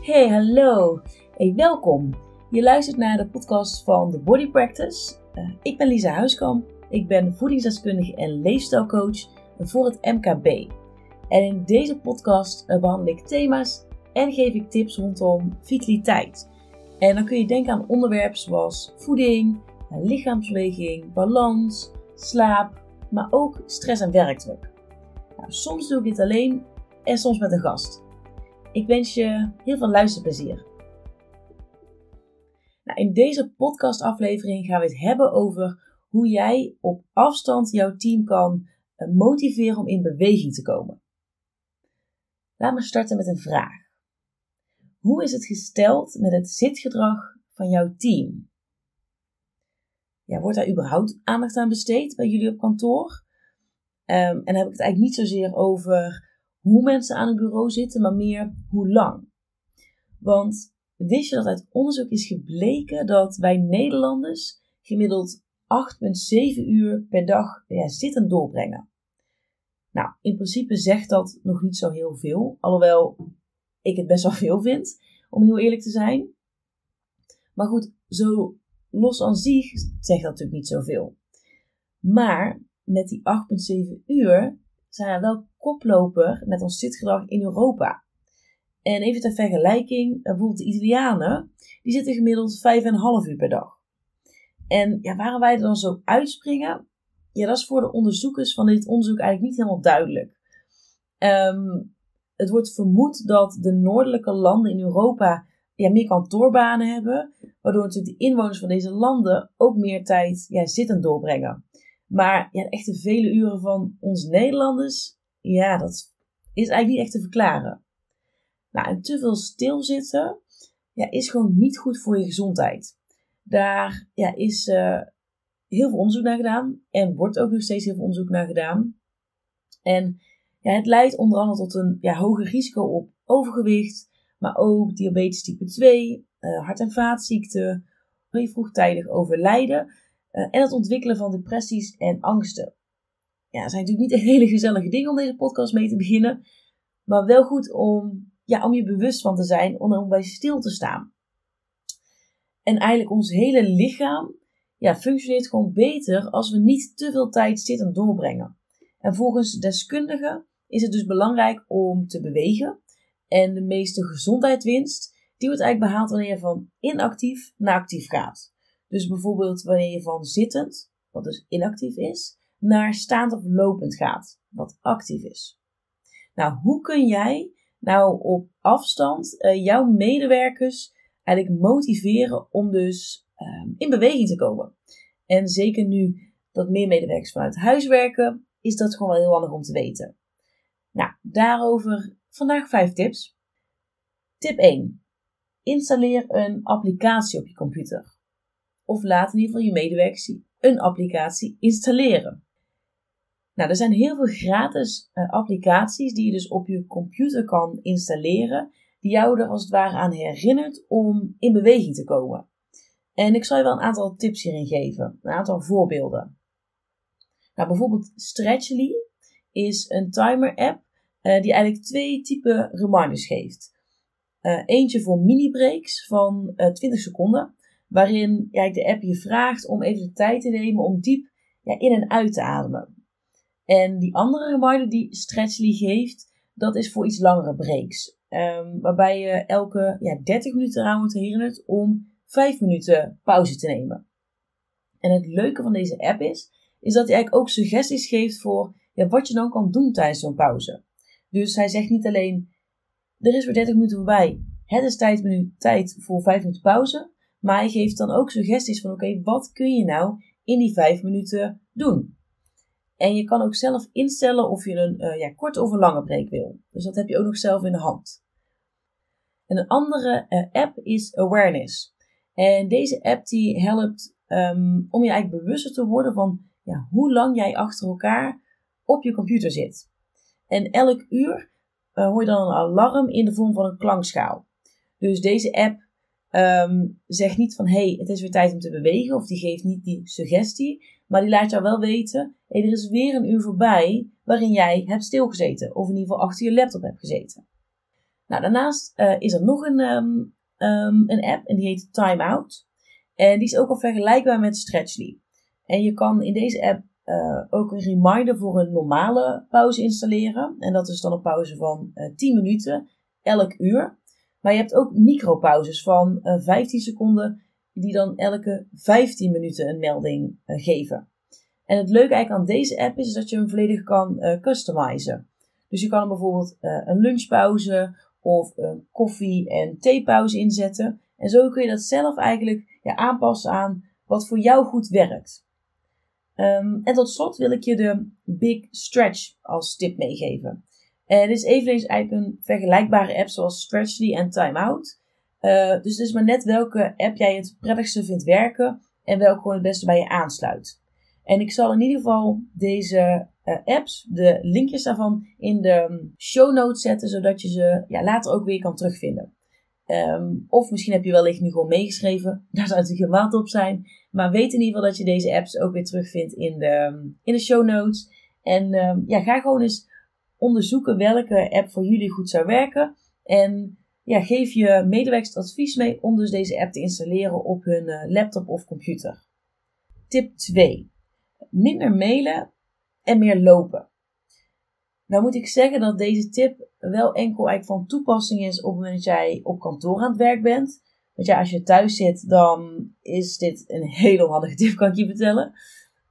Hey, hallo. Hey, welkom. Je luistert naar de podcast van The Body Practice. Uh, ik ben Lisa Huiskamp. Ik ben voedingsdeskundige en leefstijlcoach voor het MKB. En in deze podcast uh, behandel ik thema's en geef ik tips rondom vitaliteit. En dan kun je denken aan onderwerpen zoals voeding, uh, lichaamsbeweging, balans, slaap, maar ook stress en werkdruk. Nou, soms doe ik dit alleen en soms met een gast. Ik wens je heel veel luisterplezier. Nou, in deze podcastaflevering gaan we het hebben over hoe jij op afstand jouw team kan eh, motiveren om in beweging te komen. Laten we starten met een vraag. Hoe is het gesteld met het zitgedrag van jouw team? Ja, wordt daar überhaupt aandacht aan besteed bij jullie op kantoor? Um, en dan heb ik het eigenlijk niet zozeer over hoe mensen aan het bureau zitten, maar meer hoe lang. Want wist je dat uit onderzoek is gebleken dat wij Nederlanders gemiddeld 8,7 uur per dag ja, zitten doorbrengen? Nou, in principe zegt dat nog niet zo heel veel, alhoewel ik het best wel veel vind, om heel eerlijk te zijn. Maar goed, zo los aan zich zegt dat natuurlijk niet zoveel. Maar met die 8,7 uur zijn we wel koploper met ons zitgedrag in Europa. En even ter vergelijking, eh, bijvoorbeeld de Italianen, die zitten gemiddeld 5,5 uur per dag. En ja, waarom wij er dan zo uitspringen, ja, dat is voor de onderzoekers van dit onderzoek eigenlijk niet helemaal duidelijk. Ehm, het wordt vermoed dat de noordelijke landen in Europa ja, meer kantoorbanen hebben, waardoor natuurlijk de inwoners van deze landen ook meer tijd ja, zittend doorbrengen. Maar ja, de echte vele uren van ons Nederlanders, ja, dat is eigenlijk niet echt te verklaren. Nou, en te veel stilzitten ja, is gewoon niet goed voor je gezondheid. Daar ja, is uh, heel veel onderzoek naar gedaan en wordt ook nog steeds heel veel onderzoek naar gedaan. En ja, het leidt onder andere tot een ja, hoger risico op overgewicht, maar ook diabetes type 2, uh, eh, hart- en vaatziekten, vroegtijdig overlijden uh, en het ontwikkelen van depressies en angsten. Ja, zijn natuurlijk niet hele gezellige dingen om deze podcast mee te beginnen, maar wel goed om, ja, om je bewust van te zijn, om, om bij stil te staan. En eigenlijk ons hele lichaam ja, functioneert gewoon beter als we niet te veel tijd zitten doorbrengen. En volgens deskundigen is het dus belangrijk om te bewegen. En de meeste gezondheidswinst, die wordt eigenlijk behaald wanneer je van inactief naar actief gaat. Dus bijvoorbeeld wanneer je van zittend, wat dus inactief is, naar staand of lopend gaat, wat actief is. Nou, hoe kun jij nou op afstand uh, jouw medewerkers eigenlijk motiveren om dus uh, in beweging te komen? En zeker nu dat meer medewerkers vanuit huis werken, is dat gewoon wel heel handig om te weten. Nou, daarover vandaag vijf tips. Tip 1. Installeer een applicatie op je computer of laat in ieder geval je medewerkers een applicatie installeren. Nou, er zijn heel veel gratis uh, applicaties die je dus op je computer kan installeren, die jou er als het ware aan herinnert om in beweging te komen. En ik zal je wel een aantal tips hierin geven, een aantal voorbeelden. Nou, bijvoorbeeld Stretchly is een timer app uh, die eigenlijk twee typen reminders geeft. Uh, eentje voor mini breaks van 20 seconden waarin ja, de app je vraagt om even de tijd te nemen om diep ja, in en uit te ademen. En die andere reminder die Stretchly geeft, dat is voor iets langere breaks. Um, waarbij je elke ja, 30 minuten eraan wordt herinnerd om 5 minuten pauze te nemen. En het leuke van deze app is, is dat hij eigenlijk ook suggesties geeft voor ja, wat je dan kan doen tijdens zo'n pauze. Dus hij zegt niet alleen, er is weer 30 minuten voorbij, het is tijd, tijd voor 5 minuten pauze. Maar hij geeft dan ook suggesties van oké, wat kun je nou in die vijf minuten doen? En je kan ook zelf instellen of je een uh, ja, korte of een lange break wil. Dus dat heb je ook nog zelf in de hand. En een andere uh, app is Awareness. En deze app die helpt um, om je eigenlijk bewuster te worden van ja, hoe lang jij achter elkaar op je computer zit. En elk uur uh, hoor je dan een alarm in de vorm van een klankschaal. Dus deze app um, zegt niet van hey, het is weer tijd om te bewegen, of die geeft niet die suggestie, maar die laat jou wel weten: hey, er is weer een uur voorbij waarin jij hebt stilgezeten, of in ieder geval achter je laptop hebt gezeten. Nou, daarnaast uh, is er nog een, um, een app en die heet Time Out. En die is ook al vergelijkbaar met Stretchly. En je kan in deze app uh, ook een reminder voor een normale pauze installeren. En dat is dan een pauze van uh, 10 minuten elk uur. Maar je hebt ook micropauzes van uh, 15 seconden, die dan elke 15 minuten een melding geven. En het leuke eigenlijk aan deze app is dat je hem volledig kan customizen. Dus je kan bijvoorbeeld een lunchpauze of een koffie- en theepauze inzetten. En zo kun je dat zelf eigenlijk aanpassen aan wat voor jou goed werkt. Um, en tot slot wil ik je de Big Stretch als tip meegeven. Dit is eveneens eigenlijk een vergelijkbare app zoals Stretchly en Timeout. Uh, dus het is maar net welke app jij het prettigste vindt werken en welke gewoon het beste bij je aansluit. En ik zal in ieder geval deze uh, apps, de linkjes daarvan, in de show notes zetten, zodat je ze ja, later ook weer kan terugvinden. Um, of misschien heb je wellicht nu gewoon meegeschreven. Daar zou natuurlijk helemaal op zijn. Maar weet in ieder geval dat je deze apps ook weer terugvindt in de, in de show notes. En um, ja, ga gewoon eens onderzoeken welke app voor jullie goed zou werken. En ja, geef je medewerkers advies mee om dus deze app te installeren op hun uh, laptop of computer. Tip 2. Minder mailen en meer lopen. Nou moet ik zeggen dat deze tip wel enkel eigenlijk van toepassing is op het moment dat jij op kantoor aan het werk bent. Want ja, als je thuis zit, dan is dit een hele onhandige tip, kan ik je vertellen.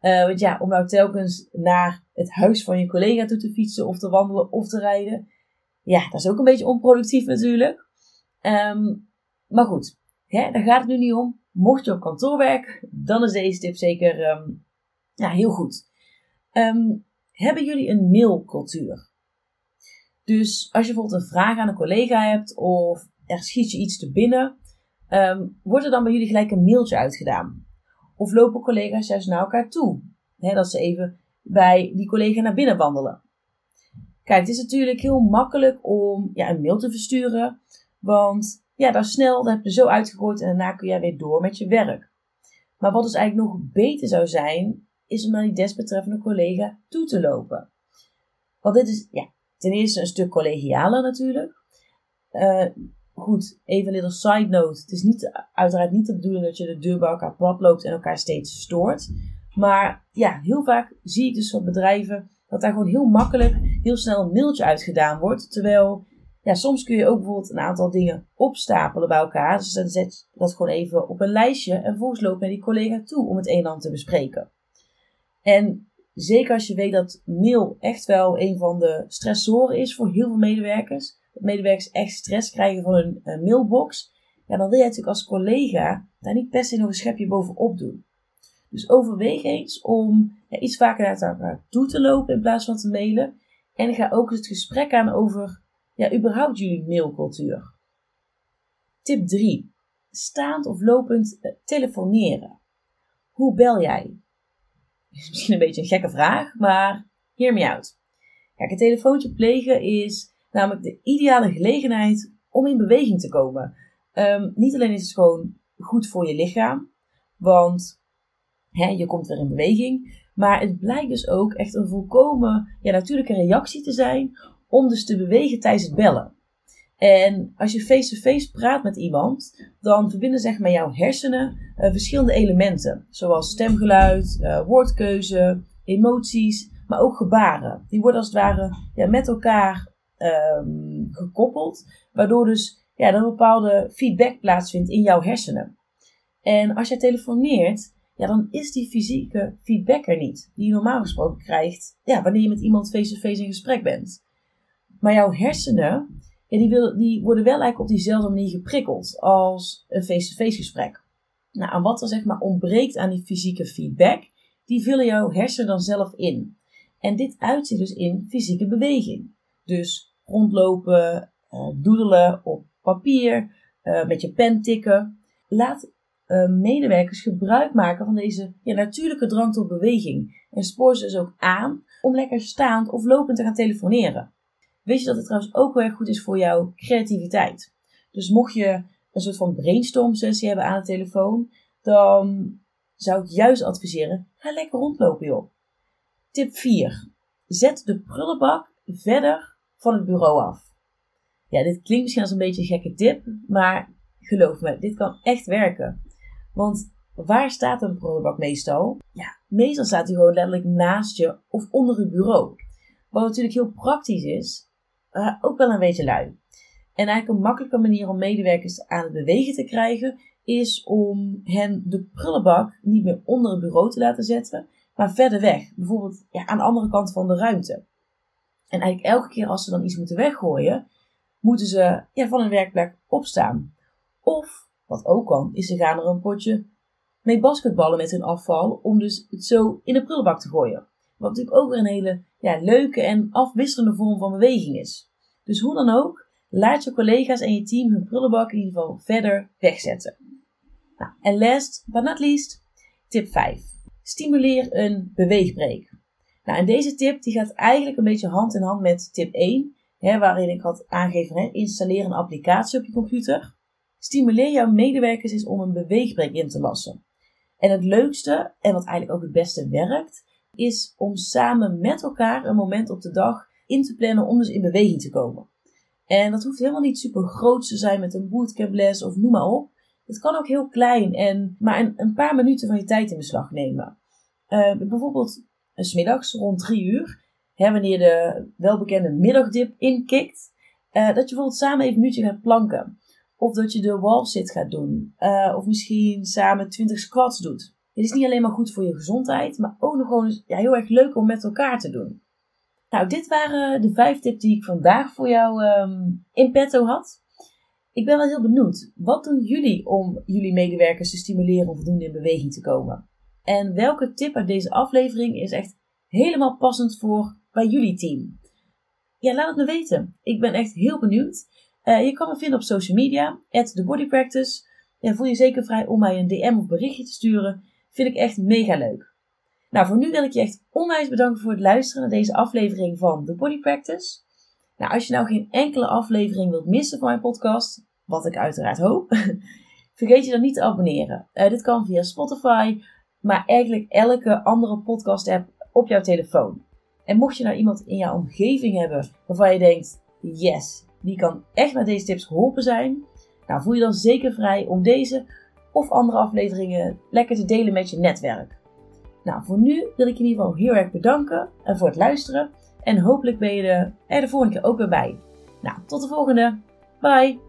Uh, want ja, om nou telkens naar het huis van je collega toe te fietsen of te wandelen of te rijden. Ja, dat is ook een beetje onproductief natuurlijk. Um, maar goed, hè, daar gaat het nu niet om. Mocht je op kantoor werken, dan is deze tip zeker um, ja, heel goed. Um, hebben jullie een mailcultuur? Dus als je bijvoorbeeld een vraag aan een collega hebt of er schiet je iets te binnen, wordt er dan bij jullie gelijk een mailtje uitgedaan? Of lopen collega's juist naar elkaar toe? dat ze even bij die collega naar binnen wandelen. Kijk, het is natuurlijk heel makkelijk om ja, een mail te versturen, want ja, is snel, dat heb je zo uitgegooid en daarna kun jij weer door met je werk. Maar wat dus eigenlijk nog beter zou zijn, is om naar die desbetreffende collega toe te lopen. Want dit is ja, ten eerste een stuk collegialer natuurlijk. Uh, goed, even een little side note. Het is niet, uiteraard niet de bedoeling dat je de deur bij elkaar plat loopt en elkaar steeds stoort. Maar ja, heel vaak zie ik dus van bedrijven dat daar gewoon heel makkelijk, heel snel een mailtje uitgedaan wordt. Terwijl, ja, soms kun je ook bijvoorbeeld een aantal dingen opstapelen bij elkaar. Dus dan zet je dat gewoon even op een lijstje en vervolgens loop naar die collega toe om het een en ander te bespreken. En zeker als je weet dat mail echt wel een van de stressoren is voor heel veel medewerkers. Medewerkers echt stress krijgen van hun uh, mailbox. Ja, dan wil je natuurlijk als collega daar niet per se nog een schepje bovenop doen. Dus overweeg eens om ja, iets vaker naar elkaar toe te lopen in plaats van te mailen. En ga ook eens het gesprek aan over, ja, überhaupt jullie mailcultuur. Tip 3. Staand of lopend uh, telefoneren. Hoe bel jij? is misschien een beetje een gekke vraag, maar hear me out. Kijk, een telefoontje plegen is namelijk de ideale gelegenheid om in beweging te komen. Um, niet alleen is het gewoon goed voor je lichaam, want hè, je komt weer in beweging, maar het blijkt dus ook echt een volkomen ja, natuurlijke reactie te zijn om dus te bewegen tijdens het bellen. En als je face-to-face praat met iemand, dan verbinden zeg maar jouw hersenen uh, verschillende elementen. Zoals stemgeluid, uh, woordkeuze, emoties, maar ook gebaren. Die worden als het ware ja, met elkaar um, gekoppeld, waardoor dus ja, er een bepaalde feedback plaatsvindt in jouw hersenen. En als je telefoneert, ja, dan is die fysieke feedback er niet, die je normaal gesproken krijgt ja, wanneer je met iemand face-to-face -face in gesprek bent. Maar jouw hersenen ja, die, wil, die worden wel eigenlijk op diezelfde manier geprikkeld als een face-to-face gesprek. Nou, aan wat er zeg maar ontbreekt aan die fysieke feedback, die vullen jouw hersenen dan zelf in. En dit uit zich dus in fysieke beweging. Dus rondlopen, uh, doedelen op papier, uh, met je pen tikken. Laat uh, medewerkers gebruik maken van deze ja, natuurlijke drang tot beweging. En spoor ze dus ook aan om lekker staand of lopend te gaan telefoneren. Weet je dat het trouwens ook heel erg goed is voor jouw creativiteit. Dus mocht je een soort van brainstorm sessie hebben aan de telefoon, dan zou ik juist adviseren, ga lekker rondlopen joh. Tip 4. Zet de prullenbak verder van het bureau af. Ja, dit klinkt misschien als een beetje een gekke tip, maar geloof me, dit kan echt werken. Want waar staat een prullenbak meestal? Ja, meestal staat hij gewoon letterlijk naast je of onder het bureau. Wat natuurlijk heel praktisch is, uh, ook wel een beetje lui. En eigenlijk een makkelijke manier om medewerkers aan het bewegen te krijgen, is om hen de prullenbak niet meer onder het bureau te laten zetten, maar verder weg. Bijvoorbeeld ja, aan de andere kant van de ruimte. En eigenlijk elke keer als ze dan iets moeten weggooien, moeten ze ja, van hun werkplek opstaan. Of, wat ook kan, is ze gaan er een potje mee basketballen met hun afval, om dus het zo in de prullenbak te gooien. Wat natuurlijk ook weer een hele ja, leuke en afwisselende vorm van beweging is. Dus hoe dan ook, laat je collega's en je team hun prullenbak in ieder geval verder wegzetten. Nou, en last but not least, tip 5. Stimuleer een beweegbreek. Nou, en deze tip die gaat eigenlijk een beetje hand in hand met tip 1, hè, waarin ik had aangegeven, hè, installeer een applicatie op je computer. Stimuleer jouw medewerkers eens om een beweegbreek in te lassen. En het leukste, en wat eigenlijk ook het beste werkt, is om samen met elkaar een moment op de dag in te plannen om dus in beweging te komen. En dat hoeft helemaal niet super groot te zijn met een bootcamples of noem maar op. Het kan ook heel klein en maar een, een paar minuten van je tijd in beslag nemen. Uh, bijvoorbeeld uh, smiddags rond drie uur, hè, wanneer de welbekende middagdip inkikt, uh, dat je bijvoorbeeld samen even een minuutje gaat planken. Of dat je de wall sit gaat doen. Uh, of misschien samen 20 squats doet. Het is niet alleen maar goed voor je gezondheid, maar ook nog gewoon ja, heel erg leuk om met elkaar te doen. Nou, dit waren de vijf tips die ik vandaag voor jou um, in petto had. Ik ben wel heel benieuwd. Wat doen jullie om jullie medewerkers te stimuleren om voldoende in beweging te komen? En welke tip uit deze aflevering is echt helemaal passend voor bij jullie team? Ja, laat het me weten. Ik ben echt heel benieuwd. Uh, je kan me vinden op social media, at TheBodyPractice. Ja, voel je zeker vrij om mij een DM of berichtje te sturen. Vind ik echt mega leuk. Nou, voor nu wil ik je echt onwijs bedanken voor het luisteren naar deze aflevering van The Body Practice. Nou, als je nou geen enkele aflevering wilt missen van mijn podcast, wat ik uiteraard hoop, vergeet je dan niet te abonneren. Uh, dit kan via Spotify, maar eigenlijk elke andere podcast app op jouw telefoon. En mocht je nou iemand in jouw omgeving hebben waarvan je denkt, yes, die kan echt met deze tips geholpen zijn, nou voel je dan zeker vrij om deze of andere afleveringen lekker te delen met je netwerk. Nou, voor nu wil ik je in ieder geval heel erg bedanken en voor het luisteren. En hopelijk ben je er de volgende keer ook weer bij. Nou, tot de volgende. Bye!